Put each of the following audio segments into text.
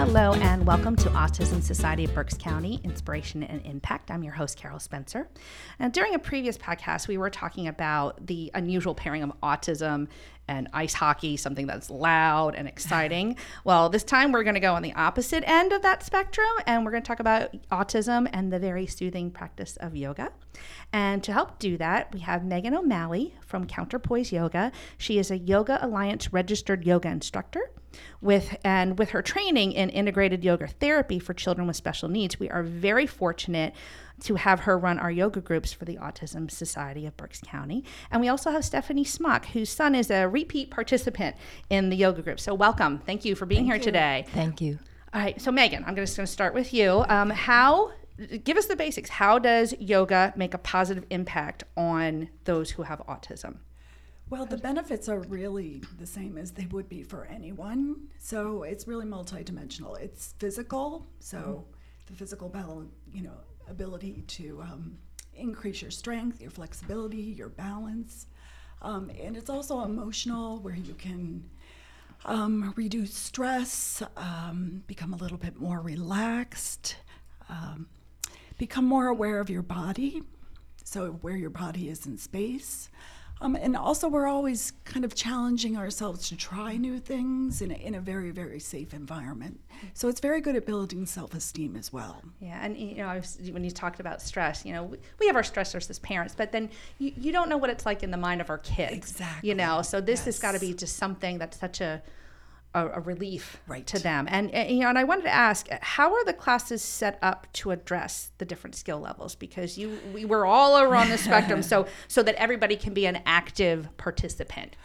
Hello, and welcome to Autism Society of Berks County Inspiration and Impact. I'm your host, Carol Spencer. And during a previous podcast, we were talking about the unusual pairing of autism and ice hockey, something that's loud and exciting. well, this time we're going to go on the opposite end of that spectrum, and we're going to talk about autism and the very soothing practice of yoga. And to help do that, we have Megan O'Malley from Counterpoise Yoga. She is a Yoga Alliance registered yoga instructor with and with her training in integrated yoga therapy for children with special needs we are very fortunate to have her run our yoga groups for the autism society of berks county. And we also have stephanie smock whose son is a repeat participant in the yoga group. So welcome. Thank you for being thank here you. today. Thank you. All right. So megan i'm just going to start with you. Um, how give us the basics. How does yoga make a positive impact on those who have autism well, the benefits are really the same as they would be for anyone. So it's really multidimensional. It's physical, so mm-hmm. the physical balance, you know, ability to um, increase your strength, your flexibility, your balance, um, and it's also emotional, where you can um, reduce stress, um, become a little bit more relaxed, um, become more aware of your body, so where your body is in space. Um, and also, we're always kind of challenging ourselves to try new things in a, in a very, very safe environment. So it's very good at building self esteem as well. Yeah, and you know, was, when you talked about stress, you know, we, we, have our stressors as parents, but then you, you don't know what it's like in the mind of our kids. Exactly. You know, so this yes. has got to be just something that's such a a, a relief right. to them. And, and, you know, and I wanted to ask, how are the classes set up to address the different skill levels? Because you, we were all over on the spectrum, so so that everybody can be an active participant.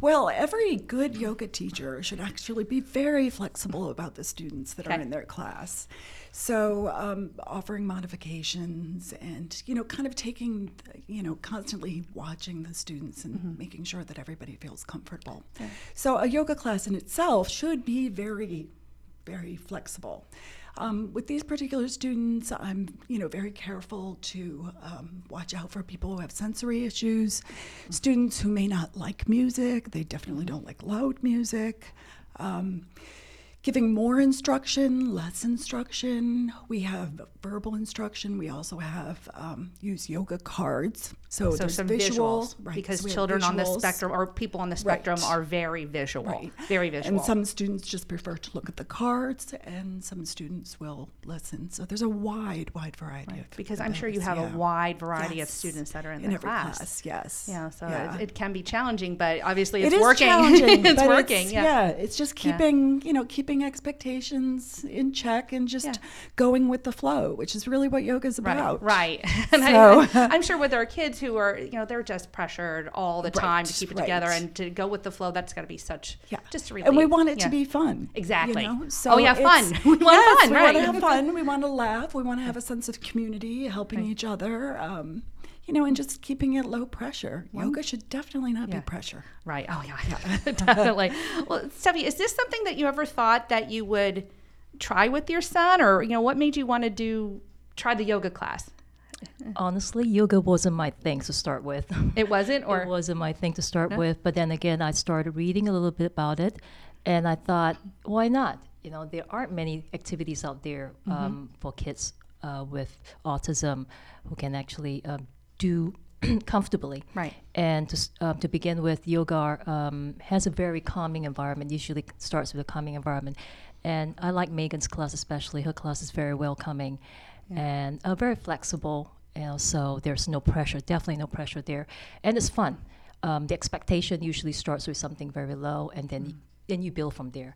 Well, every good yoga teacher should actually be very flexible about the students that okay. are in their class. So, um, offering modifications and, you know, kind of taking, you know, constantly watching the students and mm-hmm. making sure that everybody feels comfortable. Yeah. So, a yoga class in itself should be very, very flexible. Um, with these particular students, I'm you know very careful to um, watch out for people who have sensory issues, mm-hmm. students who may not like music. They definitely don't like loud music. Um, giving more instruction, less instruction. We have verbal instruction. We also have um, use yoga cards. So, so some visual, visuals, right, because children on the spectrum or people on the spectrum right. are very visual, right. very visual. And some students just prefer to look at the cards, and some students will listen. So there's a wide, wide variety right. of because I'm sure you have yeah. a wide variety yes. of students that are in, in the class. class. Yes. Yeah. So yeah. It, it, can be challenging, but obviously it's it working. it's working. It's, yeah. yeah. It's just keeping you know keeping expectations in check and just going with the flow, which is really what yoga is about. Right. Right. and so, I, am sure with our kids who are you know they're just pressured all the right, time to keep it right. together and to go with the flow. That's got to be such yeah. just relief. And we want it yeah. to be fun. Exactly. You know? So oh yeah, fun. we want yes, fun. We right. want to have fun. We want to laugh. We want to have a sense of community, helping each other. Um, you know, and just keeping it low pressure. Well, Yoga should definitely not yeah. be pressure. Right. Oh yeah, yeah. definitely. Well, Steffi, is this something that you ever thought that you would try with your son, or you know, what made you want to do try the yoga class? Honestly, yoga wasn't my thing to start with. It wasn't, or it wasn't my thing to start no? with. But then again, I started reading a little bit about it, and I thought, why not? You know, there aren't many activities out there mm-hmm. um, for kids uh, with autism who can actually um, do comfortably. Right. And to, um, to begin with, yoga um, has a very calming environment. Usually starts with a calming environment, and I like Megan's class especially. Her class is very welcoming yeah. and uh, very flexible. Know, so there's no pressure, definitely no pressure there, and it's fun. Um, the expectation usually starts with something very low, and then mm. you, then you build from there.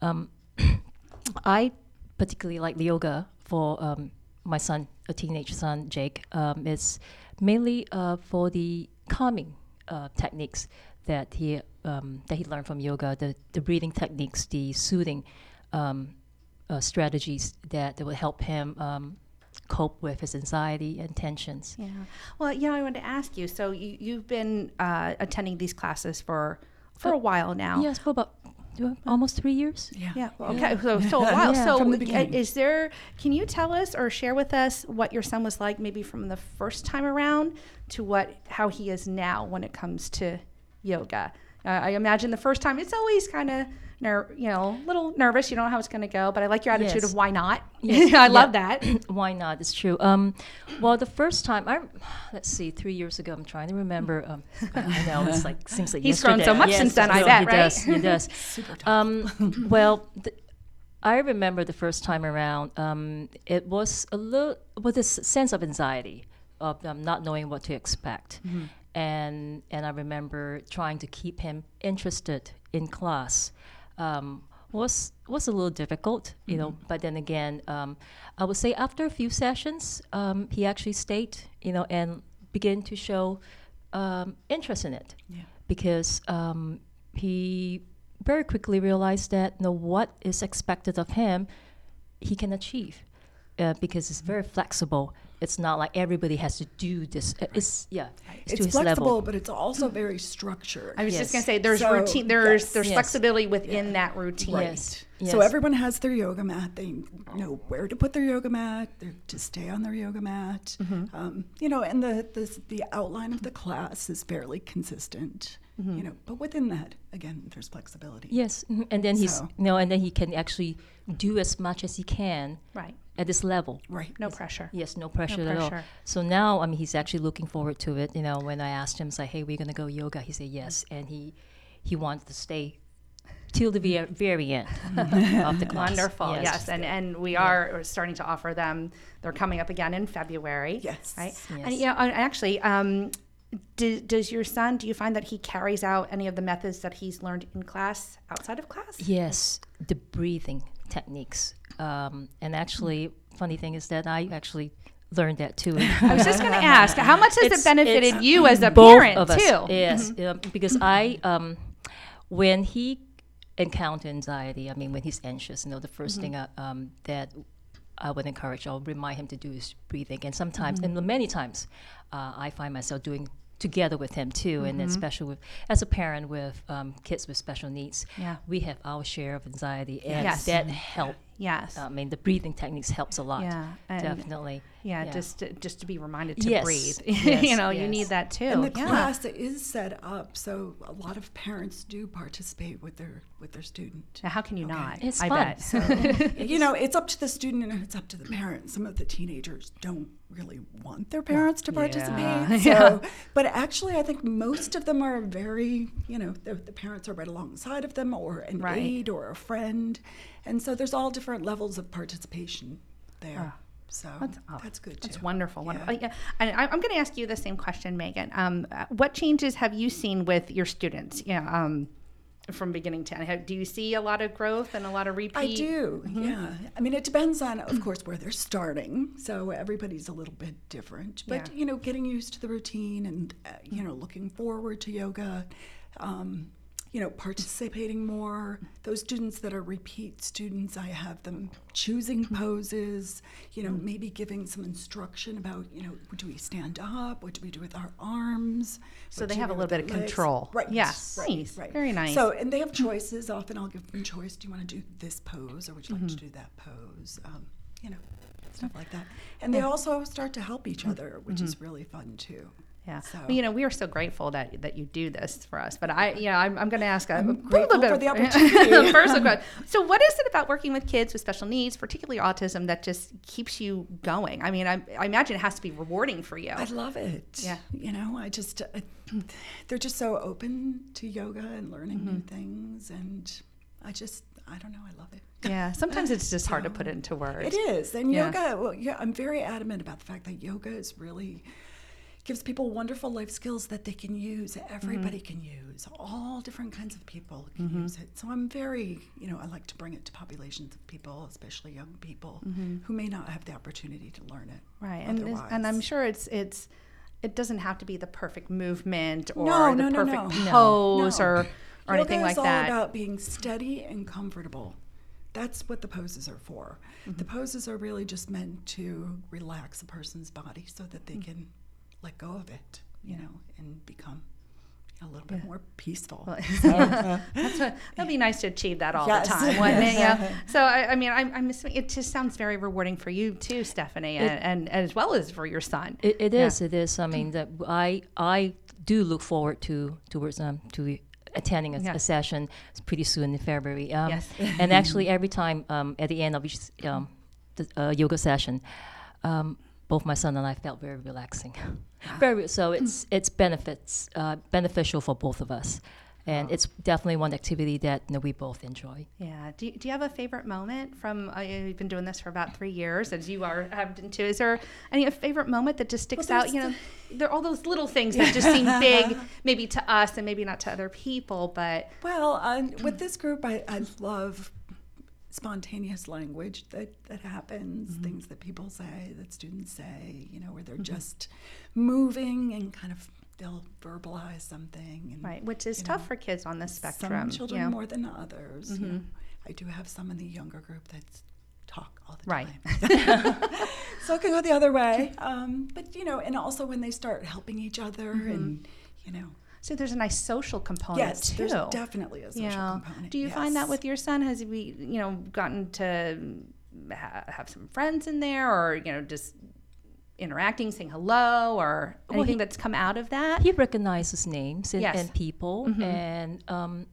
Um, I particularly like yoga for um, my son, a teenage son, Jake. Um, it's mainly uh, for the calming uh, techniques that he um, that he learned from yoga, the the breathing techniques, the soothing um, uh, strategies that, that will help him um, cope with his anxiety and tensions. Yeah. Well, yeah, I wanted to ask you. So you, you've been uh, attending these classes for for a while now. Yes, for about almost three years. Yeah. Yeah. Okay. So, so a while. Yeah, so, is there? Can you tell us or share with us what your son was like, maybe from the first time around to what how he is now when it comes to yoga? Uh, I imagine the first time it's always kind of ner- you know, a little nervous. You don't know how it's going to go, but I like your attitude Yes. of why not. Yes. I Yeah. love that. Why not? It's true. Um, well, the first time I, let's see, three years ago. I'm trying to remember. Um, I know it's like seems like He's grown so much Yes, since then, I he bet, right? does, He does. Um, well, th- I remember the first time around. Um, it was a little with this sense of anxiety of um, not knowing what to expect, Mm-hmm. and and I remember trying to keep him interested in class. Um, was was a little difficult, you know. Mm-hmm. But then again, um, I would say after a few sessions, um, he actually stayed, you know, and began to show um, interest in it Yeah. because um, he very quickly realized that you know, what is expected of him, he can achieve uh, because it's very flexible. It's not like everybody has to do this. Uh, It's yeah, it's, to It's his flexible, level. but it's also very structured. I was just going to say there's So, routine. There's yes. there's Yes. flexibility within that routine. Yes. So everyone has their yoga mat. They know where to put their yoga mat. They're to stay on their yoga mat. Mm-hmm. Um, you know, and the, the the outline of the class is fairly consistent. Mm-hmm. You know, but within that, again, there's flexibility. Yes, mhm, and then he's So- you know, and then he can actually do as much as he can Right. at this level. Right. No pressure. Yes, no pressure, at all. pressure. So now, I mean, he's actually looking forward to it. You know, when I asked him, say, "Hey, we're gonna go yoga," he said yes, and he he wants to stay till the very, very end of the class. Wonderful. Yes. And and we are starting to offer them. They're coming up again in February. Yes. Right. Yes. And you know, and actually, um, do, does your son? Do you find that he carries out any of the methods that he's learned in class outside of class? Yes, the breathing techniques. Um, and actually, funny thing is that I actually learned that too. I was just going to ask, how much has It's- it benefited you as a parent of us. too? Yes, um, because I, um, when he encountered anxiety, I mean, when he's anxious, you know, the 1st thing I, um, that I would encourage, I'll remind him to do his breathing. And sometimes, and many times, uh, I find myself doing together with him too, and especially with as a parent with um, kids with special needs, Yeah. we have our share of anxiety, and Yes. that help. Yes. I mean, the breathing techniques helps a lot. Yeah, definitely. yeah, just to, just to be reminded to Yes, breathe. yes, you know, you need that too. And the yeah. class is set up so a lot of parents do participate with their with their student. Now, how can you not? It's I fun. bet. you know, it's up to the student and it's up to the parents. Some of the teenagers don't really want their parents to participate. So, but actually, I think most of them are very, you know, the, the parents are right alongside of them or an Right. aide or a friend. And so there's all different levels of participation there. so that's, oh, good too. That's wonderful. Yeah. Wonderful. Yeah. And I, I'm going to ask you the same question, Megan. Um, uh, what changes have you seen with your students? You know, um, from beginning to end, do you see a lot of growth and a lot of repeat? I do, Mm-hmm. yeah. I mean, it depends on, of course, where they're starting. So everybody's a little bit different. But, Yeah. you know, getting used to the routine and, uh, you know, looking forward to yoga, um, you know, participating more. Those students that are repeat students, I have them choosing poses, you know, maybe giving some instruction about, you know, do we stand up? What do we do with our arms? So What they have a little bit of legs? control. Right. Yes. Right, Nice. right. Very nice. So, and they have choices. Often I'll give them choice. Do you want to do this pose or would you like Mm-hmm. to do that pose? Um, you know, stuff like that. And they also start to help each other, which is really fun too. Mm-hmm. Yeah. So- Well, you know, we are so grateful that that you do this for us. But I, yeah, I'm, I'm going to ask a, I'm little bit for the opportunity. First, question. so what is it about working with kids with special needs, particularly autism, that just keeps you going? I mean, I, I imagine it has to be rewarding for you. I love it. Yeah. You know, I just, I, they're just so open to yoga and learning new things. And I just, I don't know, I love it. Yeah. Sometimes it's just hard to put into words. It is. And Yeah. yoga, well, yeah, I'm very adamant about the fact that yoga is really gives people wonderful life skills that they can use. Everybody Mm-hmm. can use. All different kinds of people can use it. So I'm very, you know, I like to bring it to populations of people, especially young people who may not have the opportunity to learn it. Mm-hmm. Right. And it's- and I'm sure it's it's it doesn't have to be the perfect movement or No, the no, perfect no. pose No. or or Yoga anything like is all about being steady and comfortable. That's what the poses are for. Mm-hmm. The poses are really just meant to relax a person's body so that they Mm. can let go of it, you know, and become a little bit more peaceful. That's a, that'd be nice to achieve that all Yes. the time, wouldn't it? Yeah. So I, I mean, I'm, I'm assuming it just sounds very rewarding for you too, Stephanie, and, and, as well as for your son. It, it Yeah. is. It is. I mean, that I I do look forward to towards um to attending a, Yeah. a session pretty soon in February. Um, Yes. and actually, every time um, at the end of each um, the, uh, yoga session, um, both my son and I felt very relaxing. very so it's it's benefits uh, beneficial for both of us, and it's definitely one activity that you know, we both enjoy. Yeah. Do you, do you have a favorite moment from? Uh, you've been doing this for about three years, as you are have been too. Is there any a favorite moment that just sticks Well, out? You know, there are all those little things that just seem big, maybe to us and maybe not to other people, but Well, uh, with this group, I, I love spontaneous language that, that happens, Mm-hmm. things that people say, that students say, you know, where they're just moving and kind of they'll verbalize something. And, right, which is tough know, for kids on the spectrum. Some children. Mm-hmm. more than others. you know. I do have some in the younger group that talk all the Right. time. so it can go the other way. Um, but, you know, and also when they start helping each other Mm-hmm. and, you know, So there's a nice social component yes, too. there's definitely a social yeah. component. Do you find that with your son? Has he, you know, gotten to ha- have some friends in there, or you know, just interacting, saying hello, or Well, anything he- that's come out of that? He recognizes names and, Yes. and people, and um,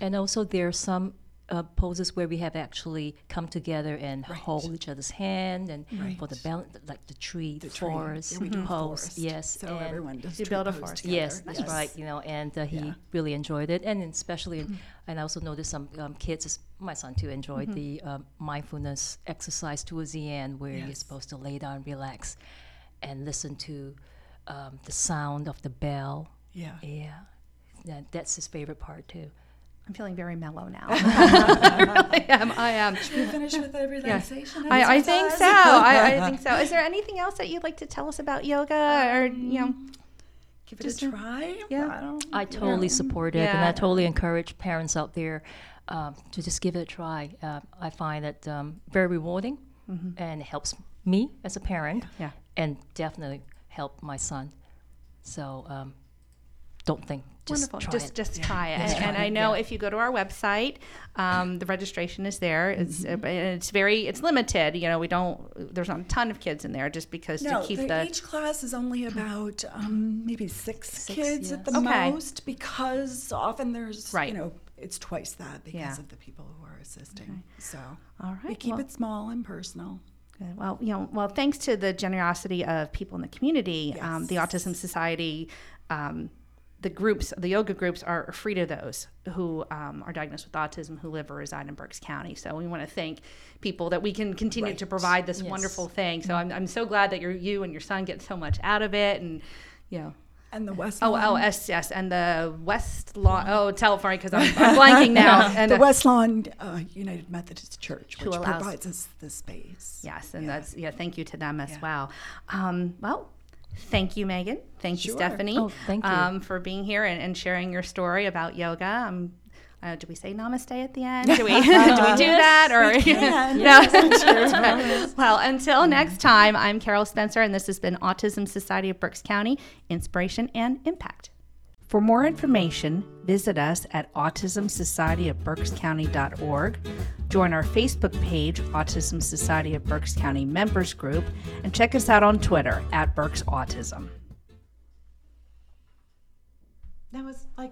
and also there are some uh, poses where we have actually come together and hold each other's hand, and for the balance, like the tree, the, tree. forest Yeah, we do pose. forest. Yes, So and everyone does You tree build a pose forest. together. Yes, that's Yes. right. You know, and uh, he Yeah. really enjoyed it, and especially, and I also noticed some um, kids, my son too, enjoyed the um, mindfulness exercise towards the end, where you're Yes. supposed to lay down, relax, and listen to um, the sound of the bell. Yeah. Yeah, that, that's his favorite part too. I'm feeling very mellow now. I am. I am. Should We finish with the relaxation. I, I think so. I, I think so. Is there anything else that you'd like to tell us about yoga, or you know, Give it Just a a- try. yeah. I, don't, I totally support it, and I totally encourage parents out there um, to just give it a try. Uh, I find it um, very rewarding, and it helps me as a parent, Yeah. and definitely help my son. So um, don't think, just Wonderful. try just it. just try it. Just and, try and I know yeah. if you go to our website, um, the registration is there. It's Mm-hmm. uh, it's very it's limited. You know, we don't. There's not a ton of kids in there just because No, to keep the- the. each class is only about um, maybe six, kids at the Okay. most because often there's, Right. you know, it's twice that because Yeah. of the people who are assisting. So All we keep well, it small and personal. good. Well, you know, well, thanks to the generosity of people in the community, um, the Autism Society. Um, the groups, the yoga groups, are free to those who um, are diagnosed with autism who live or reside in Berks County. So we want to thank people that we can continue to provide this Yes. wonderful thing. So I'm, I'm so glad that you're, you and your son get so much out of it, and you know. And the West Oh, Lawn, oh, yes, yes, and the West Lawn. Oh, tell for me because I'm, I'm blanking now. And the West Lawn uh, United Methodist Church, Who which allows- provides us the space. yes, and Yeah. that's yeah. Thank you to them as Yeah. well. Um, well, thank you, Megan. Thank you, Stephanie. Oh, thank you. Um, for being here and, and sharing your story about yoga. Um, uh, do we say namaste at the end? Do we do we do that or can. no? well, until next time, I'm Carol Spencer, and this has been Autism Society of Berks County: Inspiration and Impact. For more information, visit us at autismsocietyofberkscounty.org, join our Facebook page, Autism Society of Berks County Members Group, and check us out on Twitter at Berks Autism. That was like